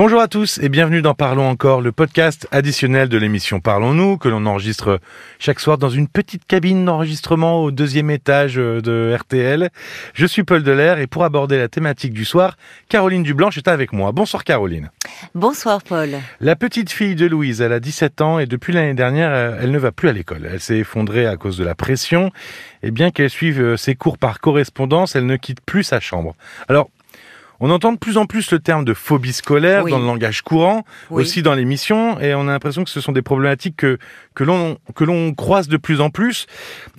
Bonjour à tous et bienvenue dans Parlons encore, le podcast additionnel de l'émission Parlons-nous, que l'on enregistre chaque soir dans une petite cabine d'enregistrement au deuxième étage de RTL. Je suis Paul Delair et pour aborder la thématique du soir, Caroline Dublanche est avec moi. Bonsoir Caroline. Bonsoir Paul. La petite fille de Louise, elle a 17 ans et depuis l'année dernière, elle ne va plus à l'école. Elle s'est effondrée à cause de la pression et bien qu'elle suive ses cours par correspondance, elle ne quitte plus sa chambre. Alors, on entend de plus en plus le terme de phobie scolaire dans le langage courant, aussi dans l'émission, et on a l'impression que ce sont des problématiques que, que l'on que l'on croise de plus en plus.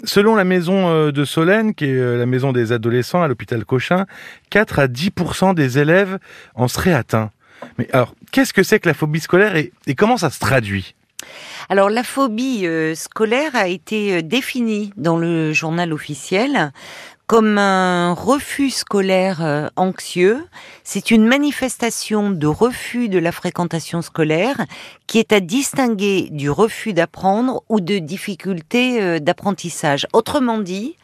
Selon la maison euh, de Solène, qui est euh, la maison des adolescents à l'hôpital Cochin, 4 à 10 des élèves en seraient atteints. Mais alors, qu'est-ce que c'est que la phobie scolaire et, comment ça se traduit? Alors la phobie euh, scolaire a été définie dans le journal officiel comme un refus scolaire euh, anxieux. C'est une manifestation de refus de la fréquentation scolaire qui est à distinguer du refus d'apprendre ou de difficulté euh, d'apprentissage. Autrement dit,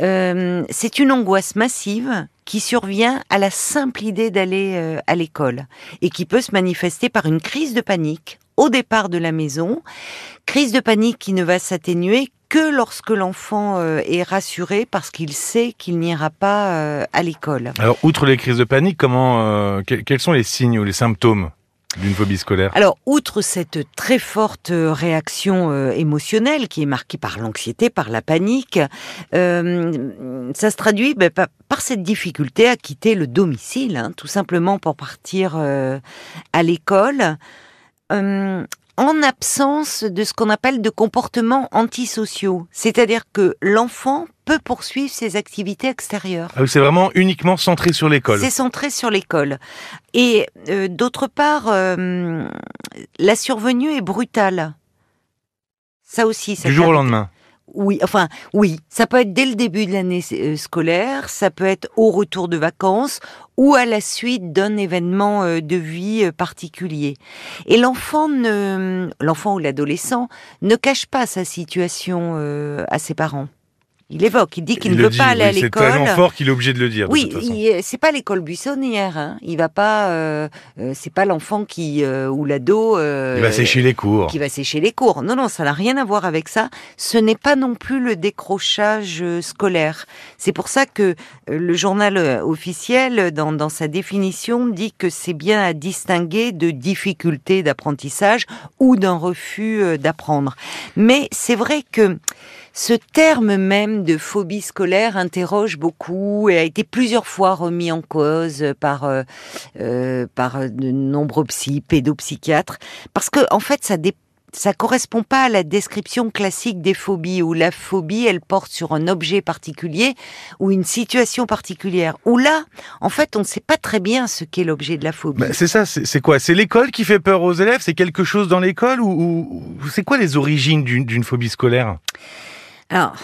euh, c'est une angoisse massive qui survient à la simple idée d'aller à l'école et qui peut se manifester par une crise de panique au départ de la maison, crise de panique qui ne va s'atténuer que lorsque l'enfant euh, est rassuré parce qu'il sait qu'il n'ira pas euh, à l'école. Alors, outre les crises de panique, comment, euh, quels sont les signes ou les symptômes d'une phobie scolaire? Alors, outre cette très forte réaction émotionnelle qui est marquée par l'anxiété, par la panique, ça se traduit ben, par cette difficulté à quitter le domicile, hein, tout simplement pour partir à l'école en absence de ce qu'on appelle de comportements antisociaux. C'est-à-dire que l'enfant peut poursuivre ses activités extérieures. Ah c'est vraiment uniquement centré sur l'école. C'est centré sur l'école. Et euh, d'autre part, euh, la survenue est brutale. Ça aussi. Ça du jour au lendemain. Oui, enfin, oui, ça peut être dès le début de l'année euh, scolaire, ça peut être au retour de vacances ou à la suite d'un événement euh, de vie euh, particulier. Et l'enfant ne, l'enfant ou l'adolescent ne cache pas sa situation à ses parents. Il évoque, il dit qu'il ne veut pas aller à l'école. C'est tellement fort qu'il est obligé de le dire. Oui, c'est pas l'école buissonnière. Hein. Il va pas, euh, euh c'est pas l'enfant qui euh, ou l'ado. Euh, il va sécher les cours. Qui va sécher les cours. Non, non, ça n'a rien à voir avec ça. Ce n'est pas non plus le décrochage scolaire. C'est pour ça que le journal officiel, dans, dans sa définition, dit que c'est bien à distinguer de difficultés d'apprentissage ou d'un refus d'apprendre. Mais c'est vrai que ce terme même de phobie scolaire interroge beaucoup et a été plusieurs fois remis en cause par euh, euh, par de nombreux psy, pédopsychiatres, parce que en fait ça ça correspond pas à la description classique des phobies où la phobie elle porte sur un objet particulier ou une situation particulière. Où là, en fait, on ne sait pas très bien ce qu'est l'objet de la phobie. Bah, c'est ça, c'est quoi? C'est l'école qui fait peur aux élèves? C'est quelque chose dans l'école? Ou c'est quoi les origines d'une phobie scolaire? Alors,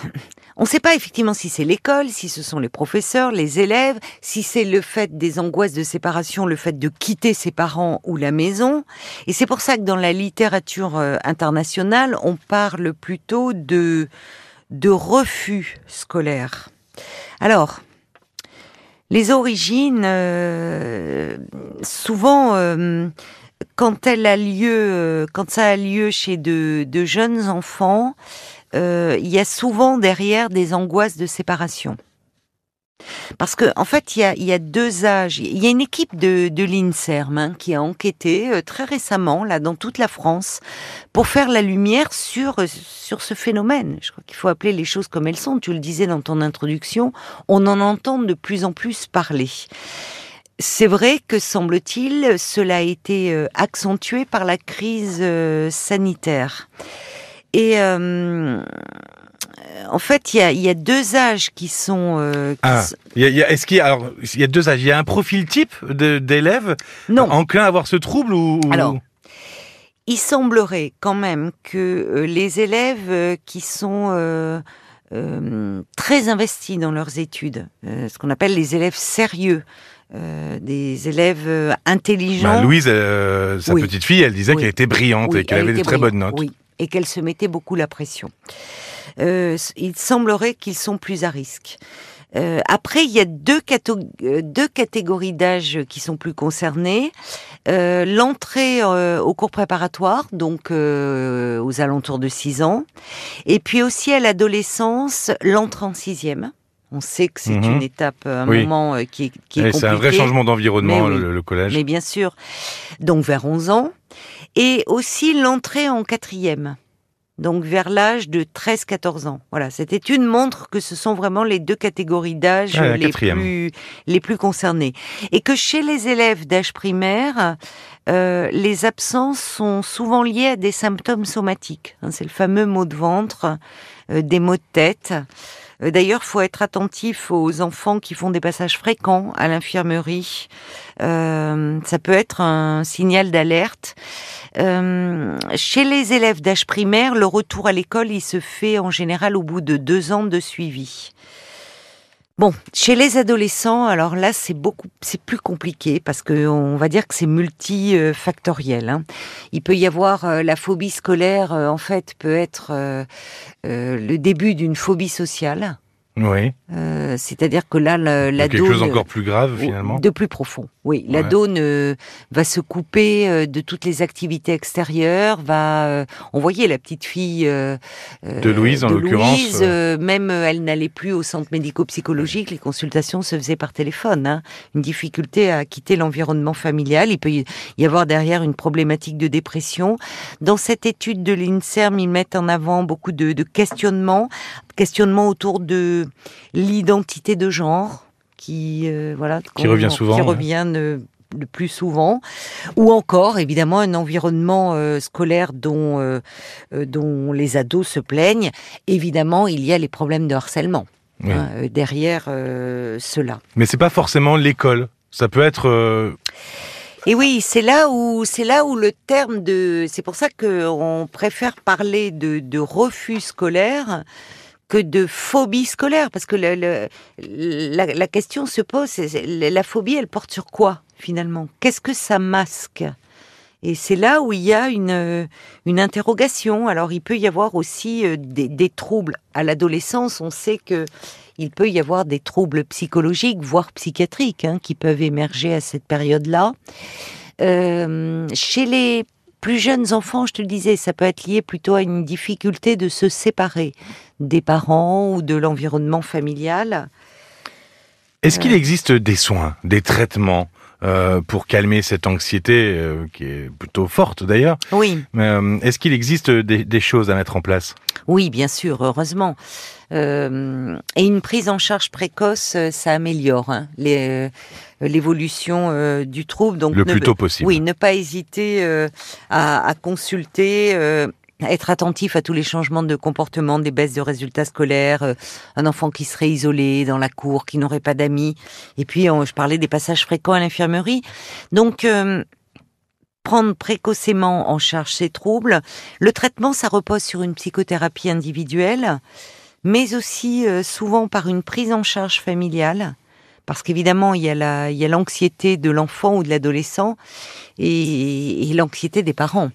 on ne sait pas effectivement si c'est l'école, si ce sont les professeurs, les élèves, si c'est le fait des angoisses de séparation, le fait de quitter ses parents ou la maison. Et c'est pour ça que dans la littérature euh, internationale, on parle plutôt de, de refus scolaire. Alors, les origines, euh, souvent, euh, quand elle a lieu, quand ça a lieu chez de, de jeunes enfants, euh, il y a souvent derrière des angoisses de séparation. Parce que en fait, il y a, deux âges. Il y a une équipe de, de l'INSERM hein, qui a enquêté euh, très récemment, là, dans toute la France, pour faire la lumière sur sur ce phénomène. Je crois qu'il faut appeler les choses comme elles sont. Tu le disais dans ton introduction, on en entend de plus en plus parler. C'est vrai que, semble-t-il, cela a été euh, accentué par la crise sanitaire. Et euh, en fait, il y a, y a, deux âges qui sont. Euh, ah, y a, est-ce qu'il y a alors il y a deux âges Il y a un profil type d'élèves enclin à avoir ce trouble ou, Alors, il semblerait quand même que euh, les élèves qui sont euh, très investis dans leurs études, ce qu'on appelle les élèves sérieux, des élèves intelligents. Bah, Louise, sa petite fille, elle disait qu'elle était brillante et qu'elle avait de très bonnes notes. Oui, et qu'elle se mettait beaucoup la pression. Euh, il semblerait qu'ils sont plus à risque. Euh, après, il y a deux, euh, deux catégories d'âge qui sont plus concernées. L'entrée au cours préparatoire, donc aux alentours de 6 ans, et puis aussi à l'adolescence, l'entrée en sixième. On sait que c'est Mhm. une étape, un Oui. moment euh, qui est, qui. C'est un vrai changement d'environnement, oui. le, le collège. Mais bien sûr. Donc vers 11 ans. Et aussi l'entrée en quatrième. Donc vers l'âge de 13-14 ans. Voilà, cette étude montre que ce sont vraiment les deux catégories d'âge Ah, les, plus, les plus concernées. Et que chez les élèves d'âge primaire, euh, les absences sont souvent liées à des symptômes somatiques. Hein, C'est le fameux mot de ventre, euh, des maux de tête. Euh, D'ailleurs, faut être attentif aux enfants qui font des passages fréquents à l'infirmerie. Euh, ça peut être un signal d'alerte. Euh, chez les élèves d'âge primaire, le retour à l'école, il se fait en général au bout de deux ans de suivi. Bon, chez les adolescents, alors là, c'est beaucoup, c'est plus compliqué parce que on va dire que c'est multifactoriel. Hein. Il peut y avoir euh, la phobie scolaire, euh, en fait, peut être euh, le début d'une phobie sociale. Oui. Euh, C'est-à-dire que là, Donc, l'ado quelque chose encore plus grave finalement. de plus profond. Oui, l'ado ne va se couper euh, de toutes les activités extérieures. Va, euh, on voyait la petite fille euh, euh, De Louise, en de l'occurrence, Louise, euh, même euh, elle n'allait plus au centre médico-psychologique. Les consultations se faisaient par téléphone. hein. Une difficulté à quitter l'environnement familial. Il peut y y avoir derrière une problématique de dépression. Dans cette étude de l'Inserm, ils mettent en avant beaucoup de, de questionnements, questionnements autour de l'identité de genre qui euh, voilà Qui qu'on- revient souvent, qui ouais. revient euh, le plus souvent ou encore évidemment un environnement euh, scolaire dont euh, dont les ados se plaignent évidemment il y a les problèmes de harcèlement Oui. hein, derrière euh, cela Mais c'est pas forcément l'école. Ça peut être. Et oui, c'est là où c'est là où le terme de c'est pour ça que on préfère parler de, de refus scolaire que de phobie scolaire parce que la, question se pose la phobie elle porte sur quoi finalement? Qu'est-ce que ça masque? Et c'est là où il y a une, une interrogation. Alors, il peut y avoir aussi euh, des, des troubles. À l'adolescence, on sait que il peut y avoir des troubles psychologiques, voire psychiatriques, hein, qui peuvent émerger à cette période-là. Euh, chez les plus jeunes enfants, je te le disais, ça peut être lié plutôt à une difficulté de se séparer des parents ou de l'environnement familial. Est-ce qu'il existe des soins, des traitements euh, pour calmer cette anxiété euh, qui est plutôt forte d'ailleurs Oui, euh, Est-ce qu'il existe des, des choses à mettre en place? Oui, bien sûr, heureusement. Et une prise en charge précoce, ça améliore hein, l'évolution du trouble. Donc le ne, plus tôt possible oui, ne pas hésiter à, à consulter. Euh, être attentif à tous les changements de comportement, des baisses de résultats scolaires, euh, un enfant qui serait isolé dans la cour, qui n'aurait pas d'amis. Et puis, on- je parlais des passages fréquents à l'infirmerie. Donc, euh, prendre précocement en charge ces troubles. Le traitement, ça repose sur une psychothérapie individuelle, mais aussi euh, souvent par une prise en charge familiale. Parce qu'évidemment, il y a la, il y a l'anxiété de l'enfant ou de l'adolescent et, et l'anxiété des parents,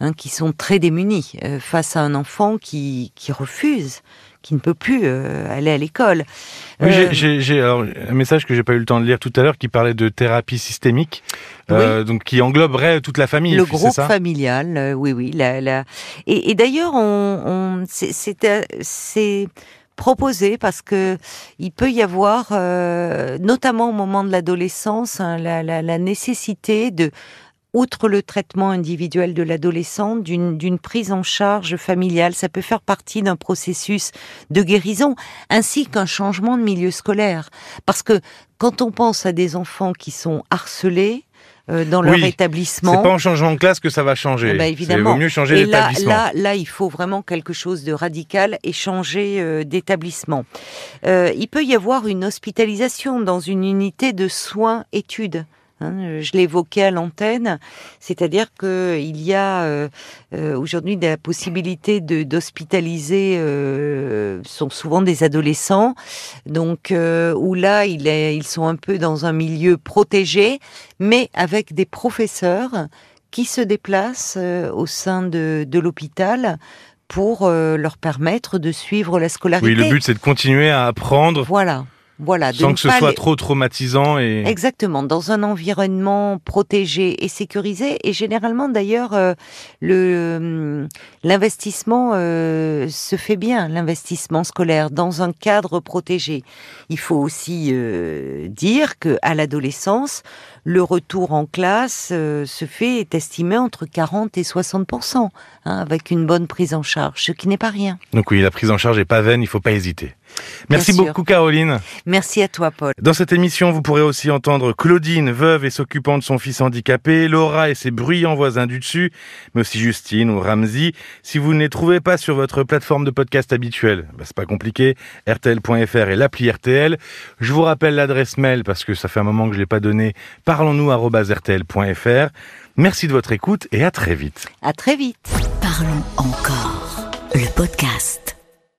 hein, qui sont très démunis euh, face à un enfant qui, qui refuse, qui ne peut plus euh, aller à l'école. Oui, j'ai- Euh, j'ai un message que j'ai pas eu le temps de lire tout à l'heure qui parlait de thérapie systémique, euh, donc qui engloberait toute la famille. Le groupe ça? familial, euh, oui, oui. La, la... Et, et d'ailleurs, on, on, c'est- proposé parce que il peut y avoir, euh, notamment au moment de l'adolescence, hein, la, la, nécessité de outre le traitement individuel de l'adolescent, d'une prise en charge familiale. Ça peut faire partie d'un processus de guérison, ainsi qu'un changement de milieu scolaire. Parce que quand on pense à des enfants qui sont harcelés dans leur Oui, établissement, C'est pas en changeant de classe que ça va changer. C'est évidemment. vaut mieux changer là, d'établissement. là, là, il faut vraiment quelque chose de radical et changer euh, d'établissement. Euh, il peut y avoir une hospitalisation dans une unité de soins-études. Hein, je l'évoquais à l'antenne, c'est-à-dire que il y a euh, euh, aujourd'hui la possibilité d'hospitaliser, euh, sont souvent des adolescents, donc euh, où là il est- ils sont un peu dans un milieu protégé, mais avec des professeurs qui se déplacent euh, au sein de, de l'hôpital pour euh, leur permettre de suivre la scolarité. Oui, le but c'est de continuer à apprendre Voilà. Voilà, sans que ce soit trop traumatisant et exactement dans un environnement protégé et sécurisé. Et généralement, d'ailleurs, euh, le hum, l'investissement euh, se fait bien, l'investissement scolaire dans un cadre protégé. Il faut aussi euh, dire que à l'adolescence, le retour en classe se fait est estimé entre 40 et 60 hein, avec une bonne prise en charge, ce qui n'est pas rien. Donc oui, la prise en charge est pas vaine, il faut pas hésiter. Merci beaucoup Caroline. Merci à toi Paul. Dans cette émission, vous pourrez aussi entendre Claudine, veuve et s'occupant de son fils handicapé, Laura et ses bruyants voisins du dessus, mais aussi Justine ou Ramsey. Si vous ne les trouvez pas sur votre plateforme de podcast habituelle, bah, c'est pas compliqué, rtl.fr et l'appli RTL. Je vous rappelle l'adresse mail parce que ça fait un moment que je l'ai pas donné, parlons-nous@rtl.fr. Merci de votre écoute et à très vite. À très vite. Parlons encore. Le podcast.